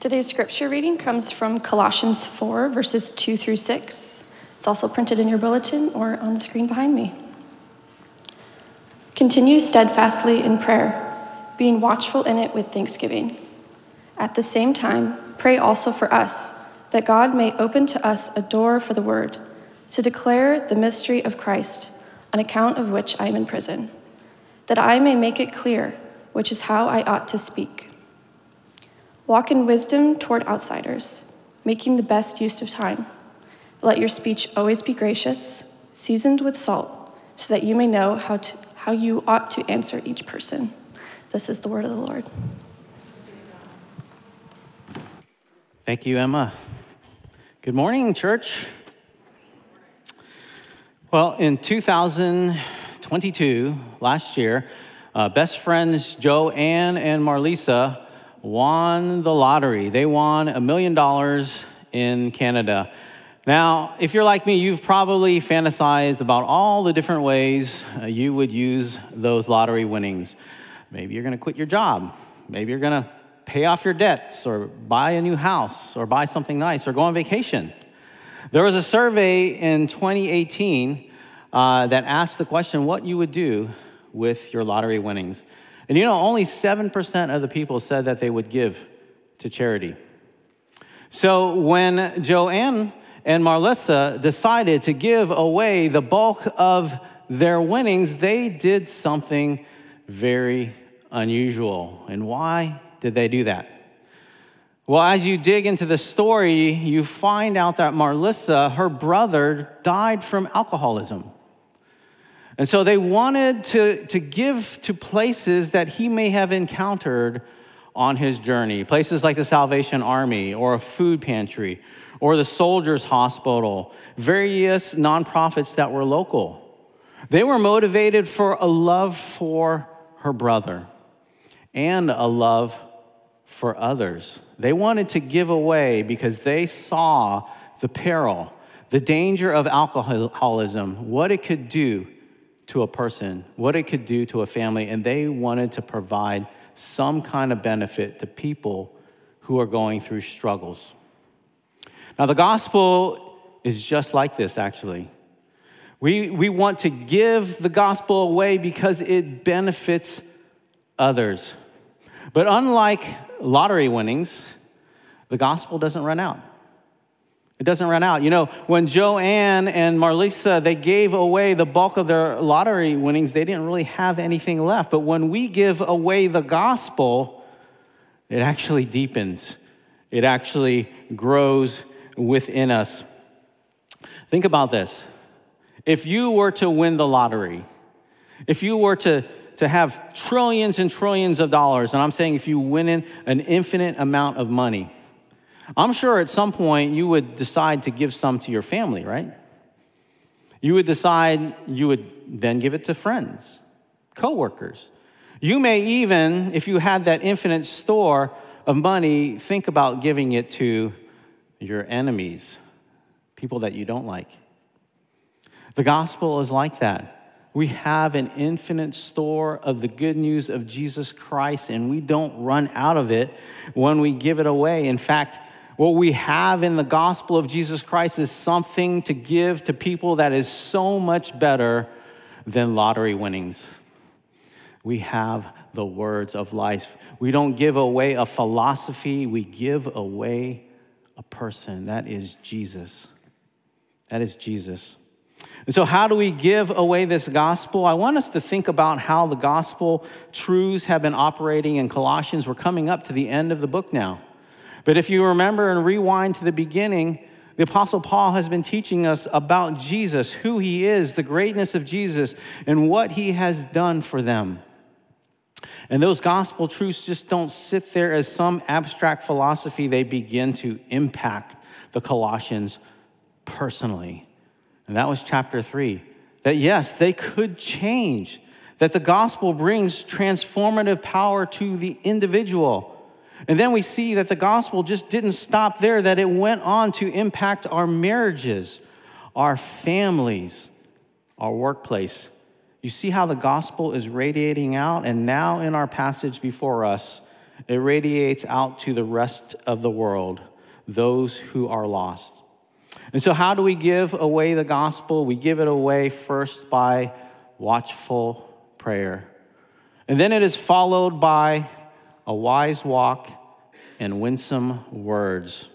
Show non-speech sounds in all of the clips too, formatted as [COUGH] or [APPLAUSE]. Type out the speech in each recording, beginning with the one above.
Today's scripture reading comes from Colossians 4, verses 2 through 6. It's also printed in your bulletin or on the screen behind me. Continue steadfastly in prayer, being watchful in it with thanksgiving. At the same time, pray also for us, that God may open to us a door for the word, to declare the mystery of Christ, on account of which I am in prison, that I may make it clear which is how I ought to speak. Walk in wisdom toward outsiders, making the best use of time. Let your speech always be gracious, seasoned with salt, so that you may know how, to, how you ought to answer each person. This is the word of the Lord. Thank you, Emma. Good morning, church. Well, in 2022, last year, uh, best friends Joe, Joanne and Marlisa won the lottery. They won a million dollars in Canada. Now, if you're like me, you've probably fantasized about all the different ways uh, you would use those lottery winnings. Maybe you're going to quit your job. Maybe you're going to pay off your debts or buy a new house or buy something nice or go on vacation. There was a survey in 2018 uh, that asked the question what you would do with your lottery winnings. And you know, only 7% of the people said that they would give to charity. So when Joanne and Marlissa decided to give away the bulk of their winnings, they did something very unusual. And why did they do that? Well, as you dig into the story, you find out that Marlissa, her brother, died from alcoholism. And so they wanted to, to give to places that he may have encountered on his journey, places like the Salvation Army or a food pantry or the Soldiers Hospital, various nonprofits that were local. They were motivated for a love for her brother and a love for others. They wanted to give away because they saw the peril, the danger of alcoholism, what it could do to a person, what it could do to a family, and they wanted to provide some kind of benefit to people who are going through struggles. Now, the gospel is just like this, actually. We, we want to give the gospel away because it benefits others. But unlike lottery winnings, the gospel doesn't run out. It doesn't run out. You know, when Joanne and Marlisa, they gave away the bulk of their lottery winnings, they didn't really have anything left. But when we give away the gospel, it actually deepens. It actually grows within us. Think about this. If you were to win the lottery, if you were to, to have trillions and trillions of dollars, and I'm saying if you win in an infinite amount of money, I'm sure at some point you would decide to give some to your family, right? You would decide you would then give it to friends, coworkers. You may even, if you had that infinite store of money, think about giving it to your enemies, people that you don't like. The gospel is like that. We have an infinite store of the good news of Jesus Christ, and we don't run out of it when we give it away. In fact, what we have in the gospel of Jesus Christ is something to give to people that is so much better than lottery winnings. We have the words of life. We don't give away a philosophy, we give away a person. That is Jesus. That is Jesus. And so, how do we give away this gospel? I want us to think about how the gospel truths have been operating in Colossians. We're coming up to the end of the book now. But if you remember and rewind to the beginning, the Apostle Paul has been teaching us about Jesus, who he is, the greatness of Jesus, and what he has done for them. And those gospel truths just don't sit there as some abstract philosophy, they begin to impact the Colossians personally. And that was chapter three. That yes, they could change, that the gospel brings transformative power to the individual. And then we see that the gospel just didn't stop there, that it went on to impact our marriages, our families, our workplace. You see how the gospel is radiating out, and now in our passage before us, it radiates out to the rest of the world, those who are lost. And so, how do we give away the gospel? We give it away first by watchful prayer. And then it is followed by a wise walk and winsome words.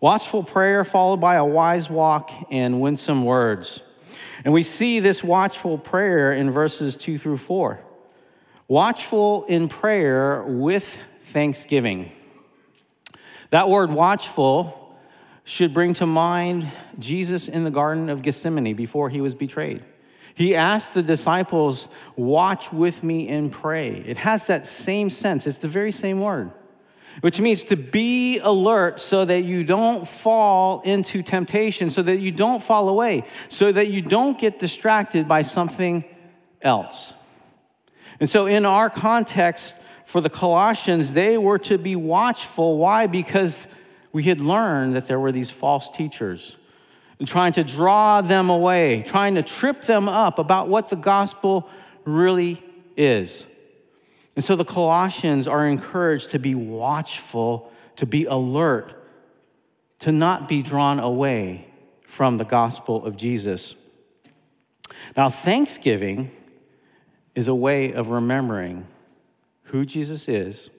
Watchful prayer followed by a wise walk and winsome words. And we see this watchful prayer in verses two through four. Watchful in prayer with thanksgiving. That word watchful should bring to mind Jesus in the Garden of Gethsemane before he was betrayed. He asked the disciples, Watch with me and pray. It has that same sense, it's the very same word, which means to be alert so that you don't fall into temptation, so that you don't fall away, so that you don't get distracted by something else. And so, in our context, for the Colossians, they were to be watchful. Why? Because we had learned that there were these false teachers and trying to draw them away, trying to trip them up about what the gospel really is. And so the Colossians are encouraged to be watchful, to be alert, to not be drawn away from the gospel of Jesus. Now, Thanksgiving is a way of remembering who Jesus is,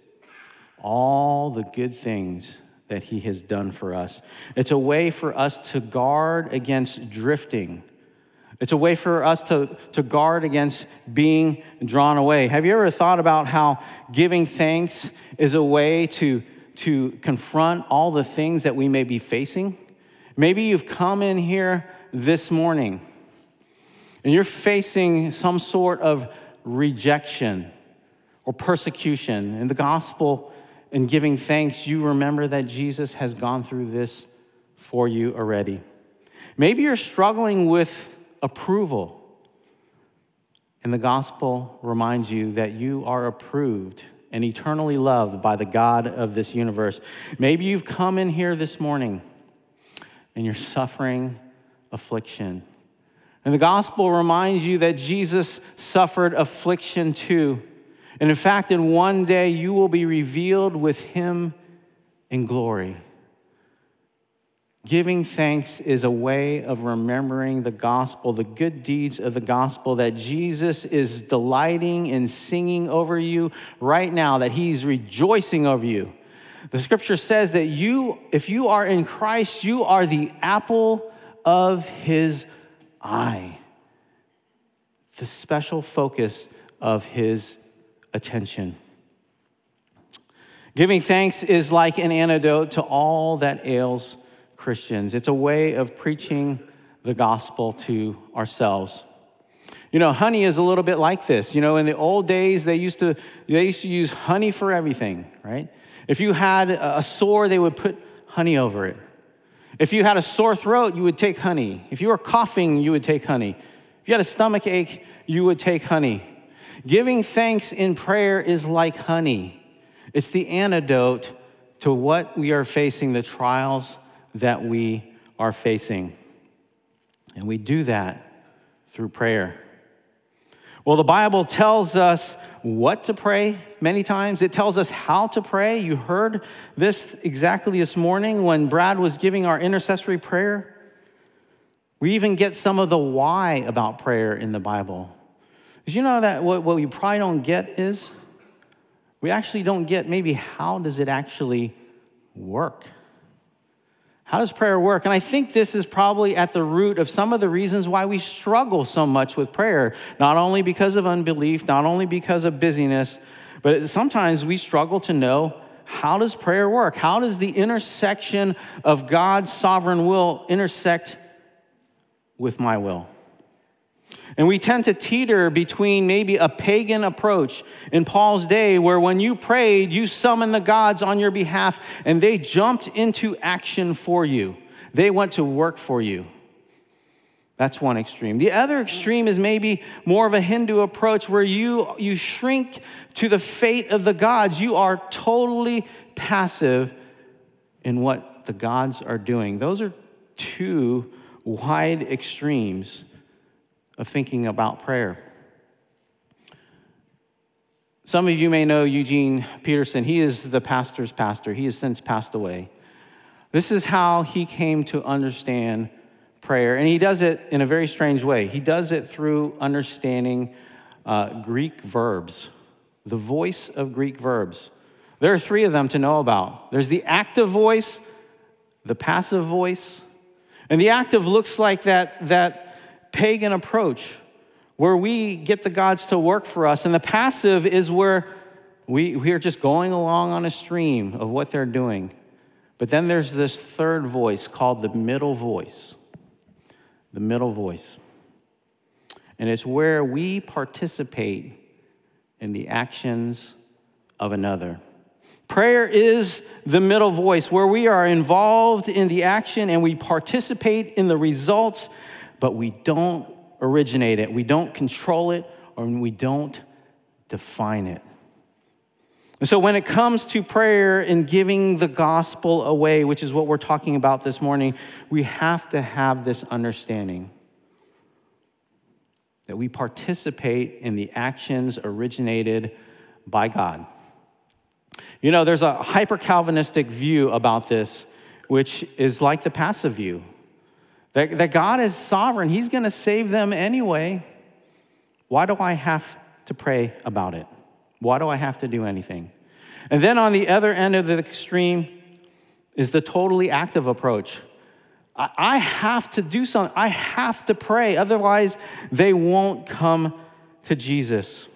all the good things that he has done for us. It's a way for us to guard against drifting. It's a way for us to, to guard against being drawn away. Have you ever thought about how giving thanks is a way to, to confront all the things that we may be facing? Maybe you've come in here this morning and you're facing some sort of rejection or persecution. In the gospel, in giving thanks, you remember that Jesus has gone through this for you already. Maybe you're struggling with approval. And the gospel reminds you that you are approved and eternally loved by the God of this universe. Maybe you've come in here this morning and you're suffering affliction. And the gospel reminds you that Jesus suffered affliction too. And in fact, in one day, you will be revealed with him in glory. Giving thanks is a way of remembering the gospel, the good deeds of the gospel, that Jesus is delighting in singing over you right now, that he's rejoicing over you. The scripture says that you, if you are in Christ, you are the apple of his eye, the special focus of his attention. Giving thanks is like an antidote to all that ails Christians. It's a way of preaching the gospel to ourselves. You know, honey is a little bit like this. You know, in the old days, they used to, they used to use honey for everything, right? If you had a sore, they would put honey over it. If you had a sore throat, you would take honey. If you were coughing, you would take honey. If you had a stomach ache, you would take honey. Giving thanks in prayer is like honey, it's the antidote to what we are facing, the trials that we are facing. And we do that through prayer. Well, the Bible tells us what to pray many times. It tells us how to pray. You heard this exactly this morning when Brad was giving our intercessory prayer. We even get some of the why about prayer in the Bible. Because you know that what, what we probably don't get is we actually don't get maybe how does it actually work? How does prayer work? And I think this is probably at the root of some of the reasons why we struggle so much with prayer. Not only because of unbelief, not only because of busyness, but sometimes we struggle to know how does prayer work? How does the intersection of God's sovereign will intersect with my will? And we tend to teeter between maybe a pagan approach in Paul's day, where when you prayed, you summoned the gods on your behalf and they jumped into action for you. They went to work for you. That's one extreme. The other extreme is maybe more of a Hindu approach where you, you shrink to the fate of the gods. You are totally passive in what the gods are doing. Those are two wide extremes of thinking about prayer. Some of you may know Eugene Peterson. He is the pastor's pastor. He has since passed away. This is how he came to understand prayer, and he does it in a very strange way. He does it through understanding uh, Greek verbs, the voice of Greek verbs. There are three of them to know about there's the active voice, the passive voice, and the active looks like that, that pagan approach where we get the gods to work for us. And the passive is where we, we are just going along on a stream of what they're doing. But then there's this third voice called the middle voice. The middle voice. And it's where we participate in the actions of another. Prayer is the middle voice where we are involved in the action and we participate in the results, but we don't originate it, we don't control it, or we don't define it. And so, when it comes to prayer and giving the gospel away, which is what we're talking about this morning, we have to have this understanding that we participate in the actions originated by God. You know, there's a hyper Calvinistic view about this, which is like the passive view. That, that God is sovereign, He's going to save them anyway. Why do I have to pray about it? Why do I have to do anything? And then on the other end of the extreme is the totally active approach. I, I have to do something, I have to pray, otherwise, they won't come to Jesus.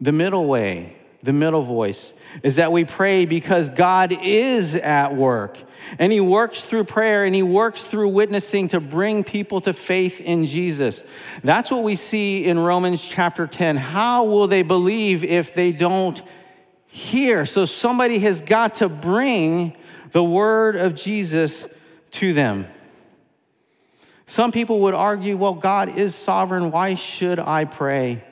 The middle way, the middle voice, is that we pray because God is at work. And he works through prayer and he works through witnessing to bring people to faith in Jesus. That's what we see in Romans chapter 10. How will they believe if they don't hear? So somebody has got to bring the word of Jesus to them. Some people would argue, well, God is sovereign. Why should I pray?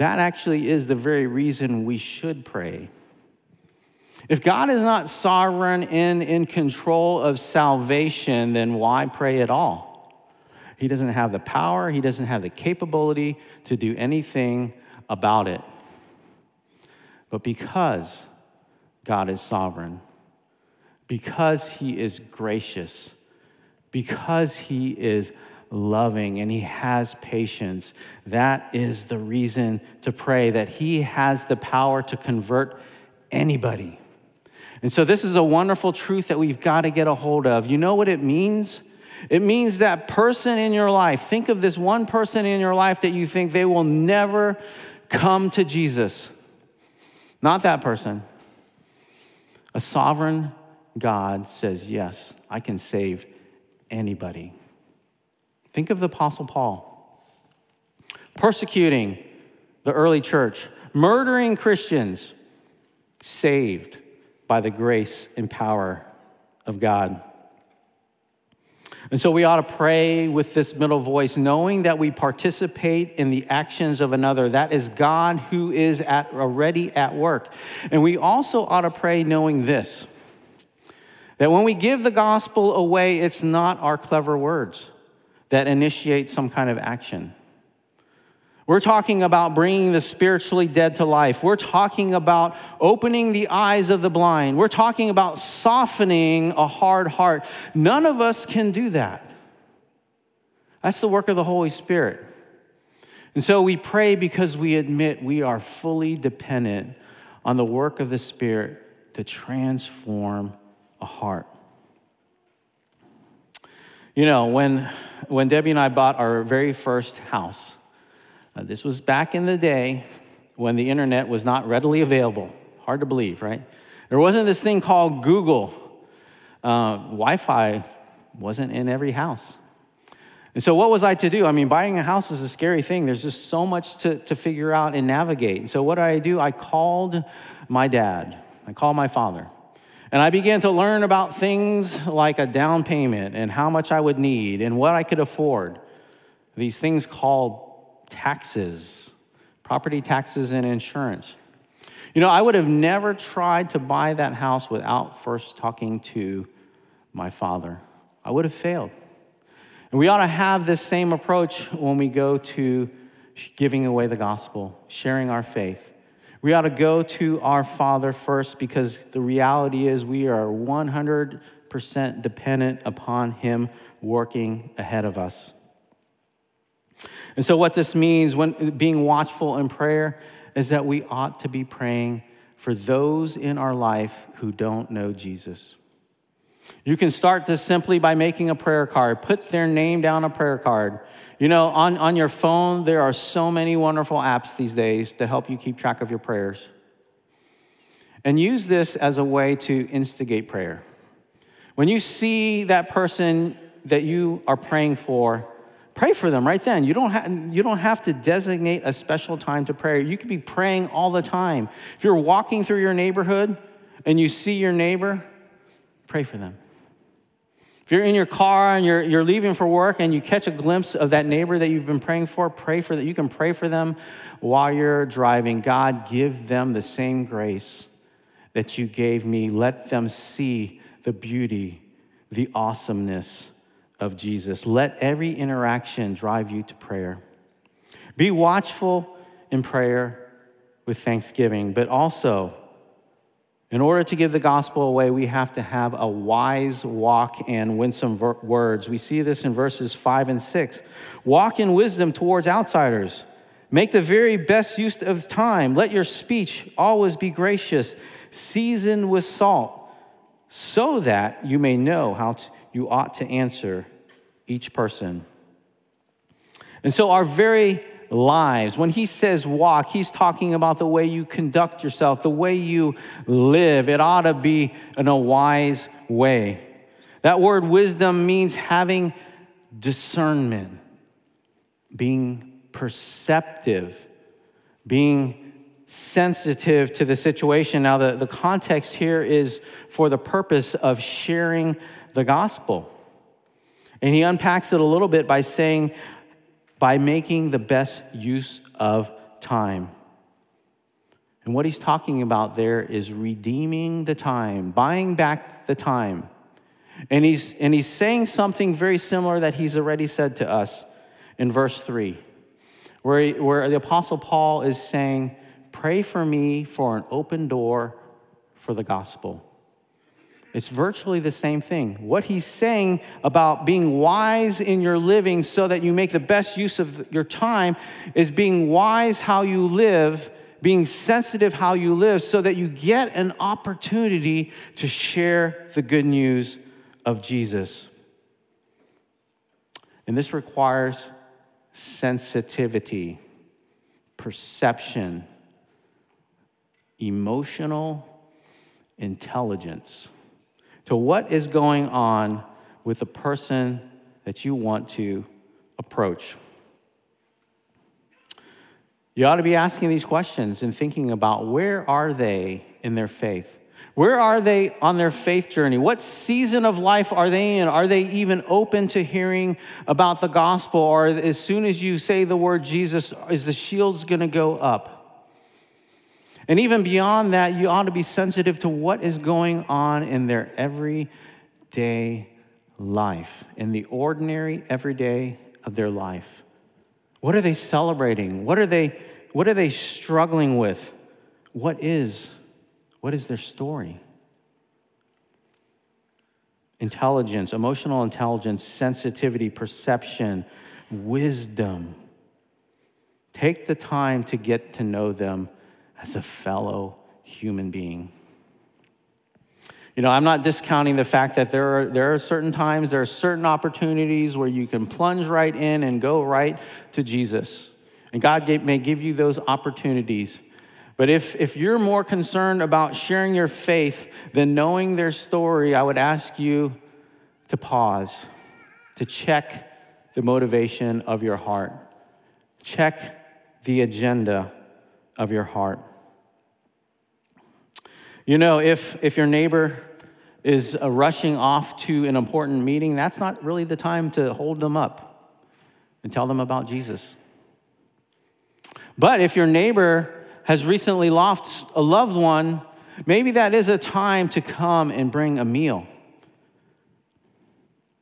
That actually is the very reason we should pray. If God is not sovereign and in control of salvation, then why pray at all? He doesn't have the power, he doesn't have the capability to do anything about it. But because God is sovereign, because he is gracious, because he is loving and he has patience, that is the reason to pray that he has the power to convert anybody. And so, this is a wonderful truth that we've got to get a hold of. You know what it means? It means that person in your life, think of this one person in your life that you think they will never come to Jesus. Not that person. A sovereign God says, Yes, I can save anybody. Think of the Apostle Paul persecuting the early church, murdering Christians, saved by the grace and power of God. And so we ought to pray with this middle voice, knowing that we participate in the actions of another. That is God who is at, already at work. And we also ought to pray knowing this that when we give the gospel away, it's not our clever words that initiate some kind of action. We're talking about bringing the spiritually dead to life. We're talking about opening the eyes of the blind. We're talking about softening a hard heart. None of us can do that. That's the work of the Holy Spirit. And so we pray because we admit we are fully dependent on the work of the Spirit to transform a heart. You know, when, when Debbie and I bought our very first house, uh, this was back in the day when the internet was not readily available. Hard to believe, right? There wasn't this thing called Google. Uh, wi Fi wasn't in every house. And so, what was I to do? I mean, buying a house is a scary thing. There's just so much to, to figure out and navigate. And so, what did I do? I called my dad, I called my father. And I began to learn about things like a down payment and how much I would need and what I could afford. These things called taxes, property taxes, and insurance. You know, I would have never tried to buy that house without first talking to my father. I would have failed. And we ought to have this same approach when we go to giving away the gospel, sharing our faith. We ought to go to our Father first because the reality is we are 100% dependent upon Him working ahead of us. And so, what this means when being watchful in prayer is that we ought to be praying for those in our life who don't know Jesus. You can start this simply by making a prayer card. Put their name down a prayer card. You know, on, on your phone, there are so many wonderful apps these days to help you keep track of your prayers. And use this as a way to instigate prayer. When you see that person that you are praying for, pray for them right then. You don't, ha- you don't have to designate a special time to pray. You could be praying all the time. If you're walking through your neighborhood and you see your neighbor, pray for them. If you're in your car and you're, you're leaving for work and you catch a glimpse of that neighbor that you've been praying for, pray for that. You can pray for them while you're driving. God, give them the same grace that you gave me. Let them see the beauty, the awesomeness of Jesus. Let every interaction drive you to prayer. Be watchful in prayer with thanksgiving, but also in order to give the gospel away, we have to have a wise walk and winsome words. We see this in verses five and six. Walk in wisdom towards outsiders. Make the very best use of time. Let your speech always be gracious, seasoned with salt, so that you may know how to, you ought to answer each person. And so, our very lives. When he says walk, he's talking about the way you conduct yourself, the way you live. It ought to be in a wise way. That word wisdom means having discernment, being perceptive, being sensitive to the situation. Now, the, the context here is for the purpose of sharing the gospel. And he unpacks it a little bit by saying, by making the best use of time. And what he's talking about there is redeeming the time, buying back the time. And he's, and he's saying something very similar that he's already said to us in verse 3, where, he, where the Apostle Paul is saying, Pray for me for an open door for the gospel. It's virtually the same thing. What he's saying about being wise in your living so that you make the best use of your time is being wise how you live, being sensitive how you live, so that you get an opportunity to share the good news of Jesus. And this requires sensitivity, perception, emotional intelligence to what is going on with the person that you want to approach. You ought to be asking these questions and thinking about where are they in their faith? Where are they on their faith journey? What season of life are they in? Are they even open to hearing about the gospel? Or as soon as you say the word Jesus, is the shields going to go up? And even beyond that, you ought to be sensitive to what is going on in their everyday life, in the ordinary, everyday of their life. What are they celebrating? What are they, what are they struggling with? What is, what is their story? Intelligence, emotional intelligence, sensitivity, perception, wisdom. Take the time to get to know them as a fellow human being. You know, I'm not discounting the fact that there are, there are certain times, there are certain opportunities where you can plunge right in and go right to Jesus. And God may give you those opportunities. But if, if you're more concerned about sharing your faith than knowing their story, I would ask you to pause, to check the motivation of your heart, check the agenda of your heart. You know, if, if your neighbor is uh, rushing off to an important meeting, that's not really the time to hold them up and tell them about Jesus. But if your neighbor has recently lost a loved one, maybe that is a time to come and bring a meal,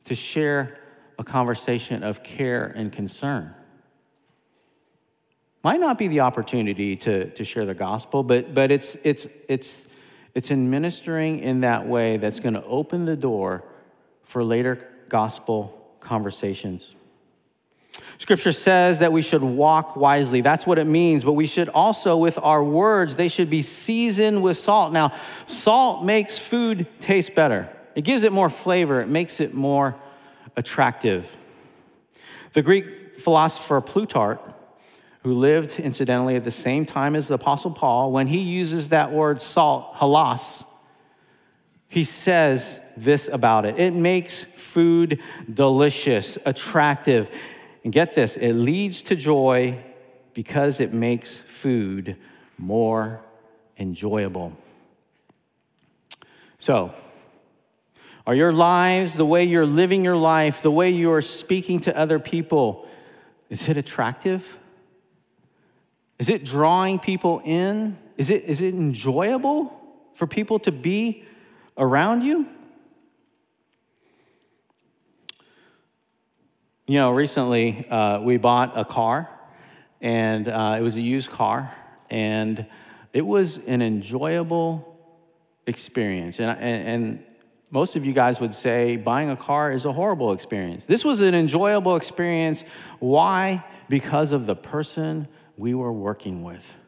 to share a conversation of care and concern. might not be the opportunity to, to share the gospel, but, but it's, it's, it's, it's in ministering in that way that's going to open the door for later gospel conversations. Scripture says that we should walk wisely. That's what it means. But we should also, with our words, they should be seasoned with salt. Now, salt makes food taste better, it gives it more flavor, it makes it more attractive. The Greek philosopher Plutarch, who lived incidentally at the same time as the Apostle Paul, when he uses that word salt, halas, he says this about it it makes food delicious, attractive. And get this, it leads to joy because it makes food more enjoyable. So, are your lives, the way you're living your life, the way you're speaking to other people, is it attractive? Is it drawing people in? Is it, is it enjoyable for people to be around you? You know, recently uh, we bought a car, and uh, it was a used car, and it was an enjoyable experience. And, and, and most of you guys would say buying a car is a horrible experience. This was an enjoyable experience. Why? Because of the person we were working with.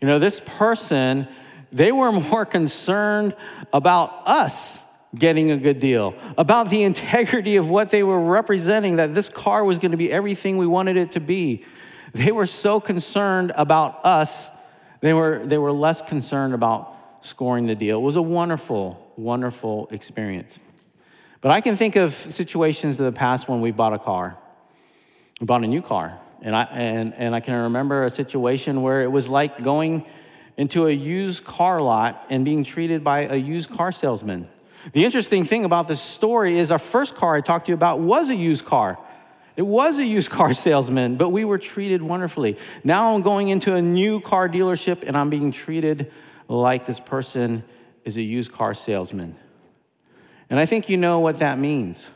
You know, this person, they were more [LAUGHS] concerned about us getting a good deal, about the [LAUGHS] integrity of what they were representing, that this car was going to be everything we wanted it to be. They were so concerned about us, they were, they were less concerned about scoring the deal. It was a wonderful, wonderful experience. But I can think of situations in the past when we bought a car. We bought a new car. And I, and, and I can remember a situation where it was like going into a used car lot and being treated by a used car salesman. The interesting thing about this story is our first car I talked to you about was a used car. It was a used car salesman, but we were treated wonderfully. Now I'm going into a new car dealership and I'm being treated like this person is a used car salesman. And I think you know what that means.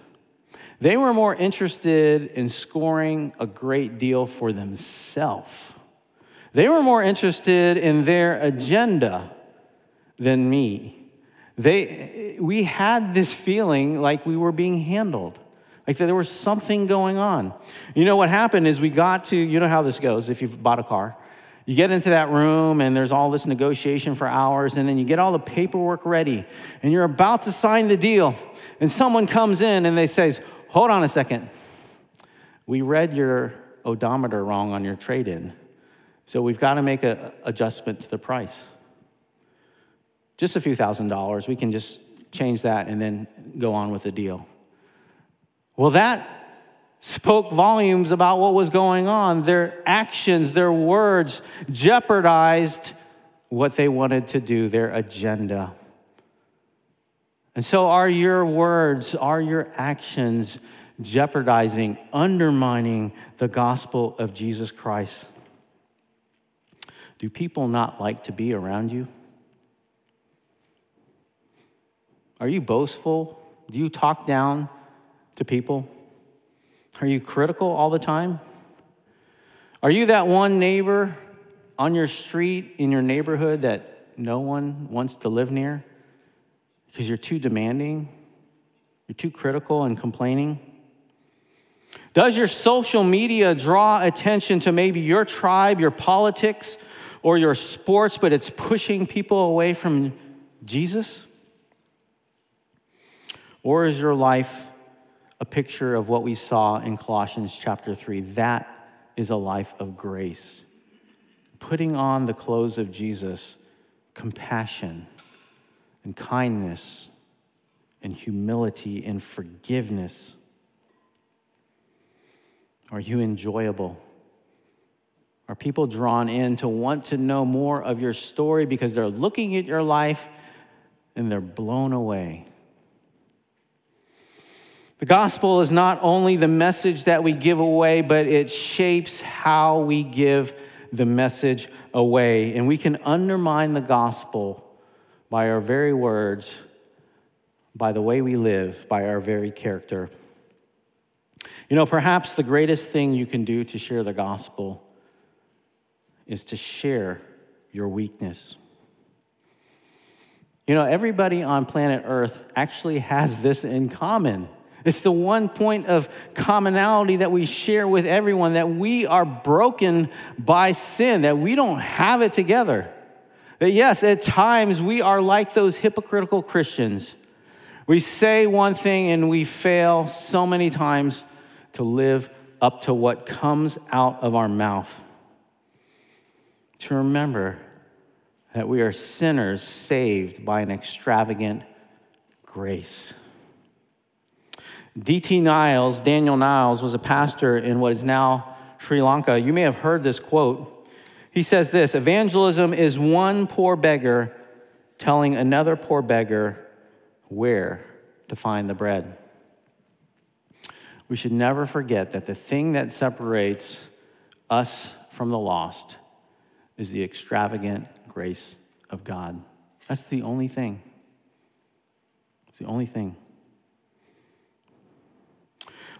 They were more interested in scoring a great deal for themselves. They were more interested in their agenda than me. They, we had this feeling like we were being handled, like there was something going on. You know what happened is we got to, you know how this goes if you've bought a car. You get into that room and there's all this negotiation for hours, and then you get all the paperwork ready, and you're about to sign the deal, and someone comes in and they says, "Hold on a second, we read your odometer wrong on your trade-in, so we've got to make an adjustment to the price." just a few thousand dollars. We can just change that and then go on with the deal. Well, that spoke volumes about what was going on. Their actions, their words jeopardized what they wanted to do, their agenda. And so, are your words, are your actions jeopardizing, undermining the gospel of Jesus Christ? Do people not like to be around you? Are you boastful? Do you talk down to people? Are you critical all the time? Are you that one neighbor on your street in your neighborhood that no one wants to live near because you're too demanding? You're too critical and complaining? Does your social media draw attention to maybe your tribe, your politics, or your sports, but it's pushing people away from Jesus? Or is your life a picture of what we saw in Colossians chapter 3? That is a life of grace. Putting on the clothes of Jesus, compassion and kindness and humility and forgiveness. Are you enjoyable? Are people drawn in to want to know more of your story because they're looking at your life and they're blown away? The gospel is not only the message that we give away, but it shapes how we give the message away. And we can undermine the gospel by our very words, by the way we live, by our very character. You know, perhaps the greatest thing you can do to share the gospel is to share your weakness. You know, everybody on planet Earth actually has this in common. It's the one point of commonality that we share with everyone that we are broken by sin, that we don't have it together. That yes, at times we are like those hypocritical Christians. We say one thing and we fail so many times to live up to what comes out of our mouth. To remember that we are sinners saved by an extravagant grace. D.T. Niles, Daniel Niles, was a pastor in what is now Sri Lanka. You may have heard this quote. He says this Evangelism is one poor beggar telling another poor beggar where to find the bread. We should never forget that the thing that separates us from the lost is the extravagant grace of God. That's the only thing. It's the only thing.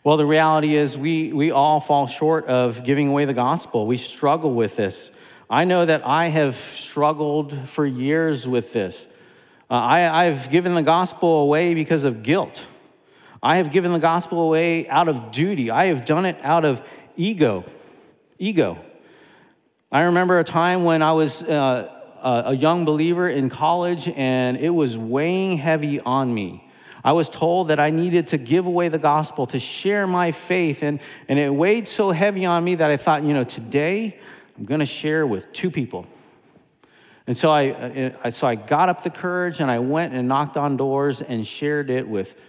Well, the reality is, we, we all fall short of giving away the gospel. We struggle with this. I know that I have struggled for years with this. Uh, I, I've given the gospel away because of guilt. I have given the gospel away out of duty. I have done it out of ego. Ego. I remember a time when I was uh, a young believer in college and it was weighing heavy on me. I was told that I needed to give away the gospel, to share my faith, and, and it weighed so heavy on me that I thought, you know, today I'm going to share with two people. And so I, so I got up the courage and I went and knocked on doors and shared it with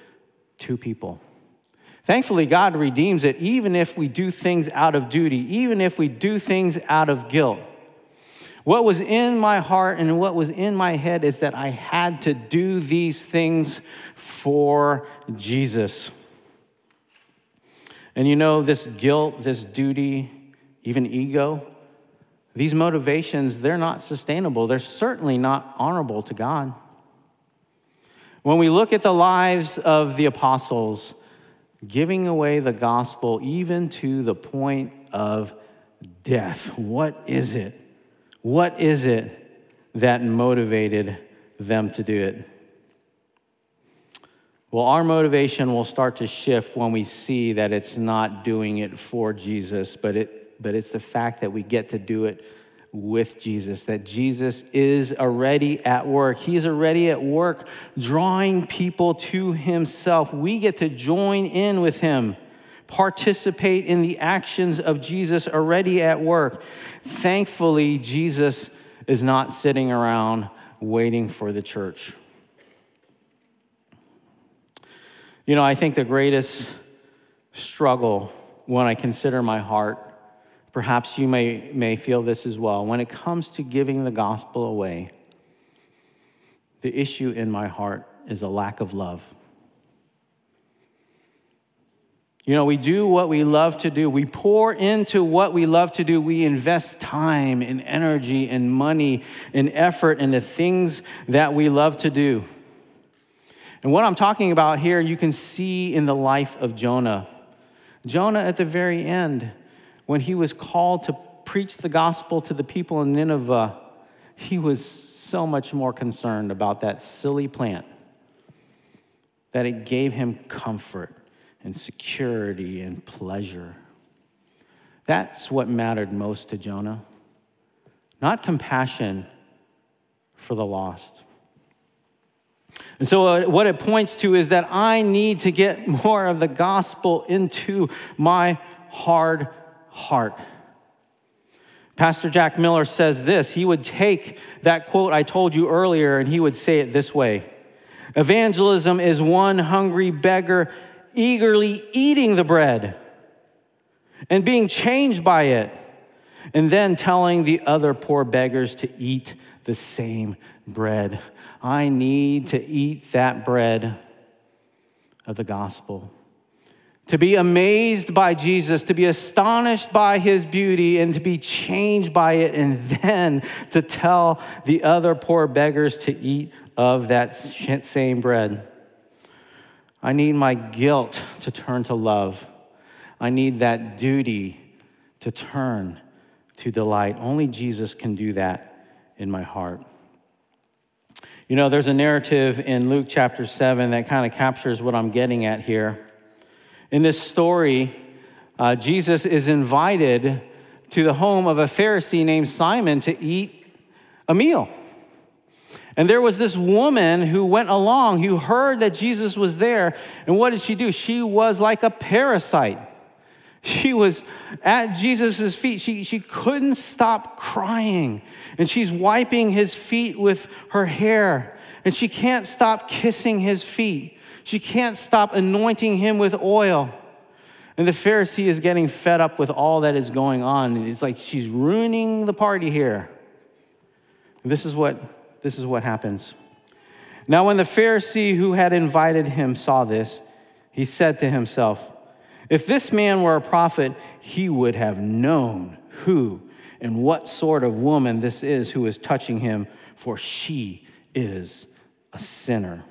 two people. Thankfully, God redeems it even if we do things out of duty, even if we do things out of guilt. What was in my heart and what was in my head is that I had to do these things for Jesus. And you know, this guilt, this duty, even ego, these motivations, they're not sustainable. They're certainly not honorable to God. When we look at the lives of the apostles, giving away the gospel even to the point of death, what is it? What is it that motivated them to do it? Well, our motivation will start to shift when we see that it's not doing it for Jesus, but, it, but it's the fact that we get to do it with Jesus, that Jesus is already at work. He's already at work drawing people to himself. We get to join in with him participate in the actions of Jesus already at work. Thankfully, Jesus is not sitting around waiting for the church. You know, I think the greatest struggle when I consider my heart, perhaps you may, may feel this as well, when it comes to giving the gospel away, the issue in my heart is a lack of love. You know, we do what we love to do. We pour into what we love to do. We invest time and energy and money and effort in the things that we love to do. And what I'm talking about here, you can see in the life of Jonah. Jonah, at the very end, when he was called to preach the gospel to the people in Nineveh, he was so much more concerned about that silly plant that it gave him comfort and security and pleasure. That's what mattered most to Jonah, not compassion for the lost. And so, uh, what it points to is that I need to get [LAUGHS] more of the gospel into my hard heart. Pastor Jack Miller says this. He would take that quote I told you earlier and he would say it this way Evangelism is one hungry beggar eagerly eating the bread and being changed by it, and then telling the other poor beggars to eat the same bread. I need to eat that bread of the gospel. To be amazed by Jesus, to be astonished by his beauty, and to be changed by it, and [LAUGHS] then to tell the other poor beggars to eat of that same bread. I need my guilt to turn to love. I need that duty to turn to delight. Only Jesus can do that in my heart. You know, there's a narrative in Luke chapter 7 that kind of captures what I'm getting at here. In this story, uh, Jesus is invited to the home of a Pharisee named Simon to eat a meal. And there was this woman who went along, who heard that Jesus was there. And what did she do? She was like a parasite. She was at Jesus' feet. She, she couldn't stop crying. And she's wiping his feet with her hair. And she can't stop kissing his feet. She can't stop anointing him with oil. And the Pharisee is getting fed up with all that is going on. It's like she's ruining the party here. This is what, this is what happens. Now, when the Pharisee who had invited him saw this, he said to himself, If this man were a prophet, he would have known who and what sort of woman this is who is touching him, for she is a sinner.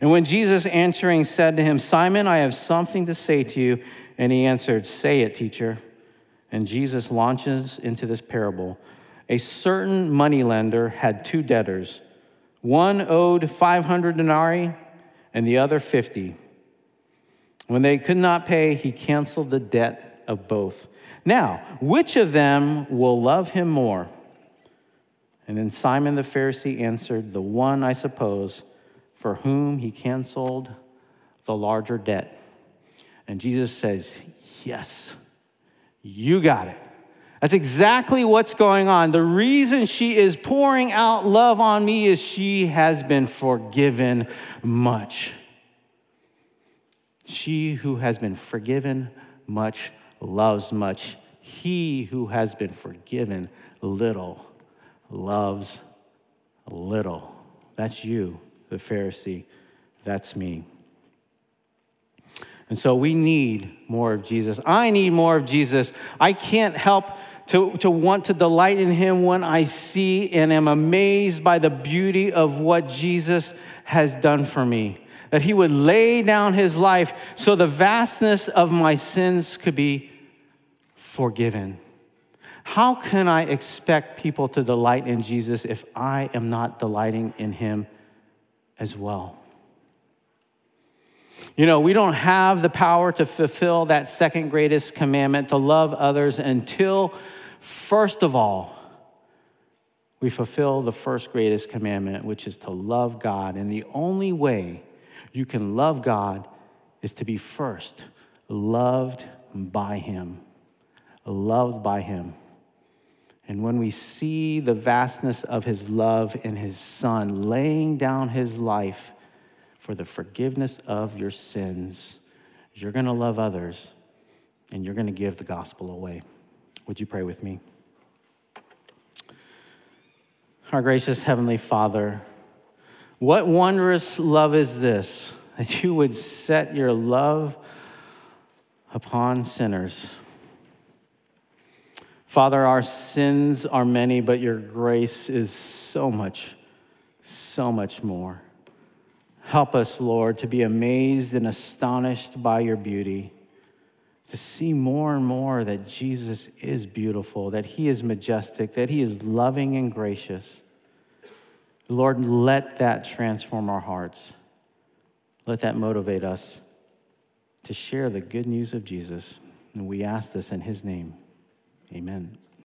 And when Jesus answering said to him, Simon, I have something to say to you, and he answered, Say it, teacher. And Jesus launches into this parable. A certain moneylender had two debtors. One owed 500 denarii and the other 50. When they could not pay, he canceled the debt of both. Now, which of them will love him more? And then Simon the Pharisee answered, The one, I suppose for whom he canceled the larger debt. And Jesus says, Yes, you got it. That's exactly what's going on. The reason she is pouring out love on me is she has been forgiven much. She who has been forgiven much loves much. He who has been forgiven little loves little. That's you the Pharisee. That's me. And so we need more of Jesus. I need more of Jesus. I can't help to, to want to delight in him when I see and am amazed by the beauty of what Jesus has done for me. That he would lay down his life so the vastness of my sins could be forgiven. How can I expect people to delight in Jesus if I am not delighting in him as well. You know, we don't have the power to fulfill that second greatest commandment, to love others, until, first of all, we fulfill the first greatest commandment, which is to love God. And the only way you can love God is to be first loved by Him. Loved by Him. And when we see the vastness of his love in his son laying down his life for the forgiveness of your sins, you're going to love others and you're going to give the gospel away. Would you pray with me? Our gracious Heavenly Father, what wondrous love is this that you would set your love upon sinners? Father, our sins are many, but your grace is so much, so much more. Help us, Lord, to be amazed and astonished by your beauty, to see more and more that Jesus is beautiful, that he is majestic, that he is loving and gracious. Lord, let that transform our hearts. Let that motivate us to share the good news of Jesus. And we ask this in his name. Amen.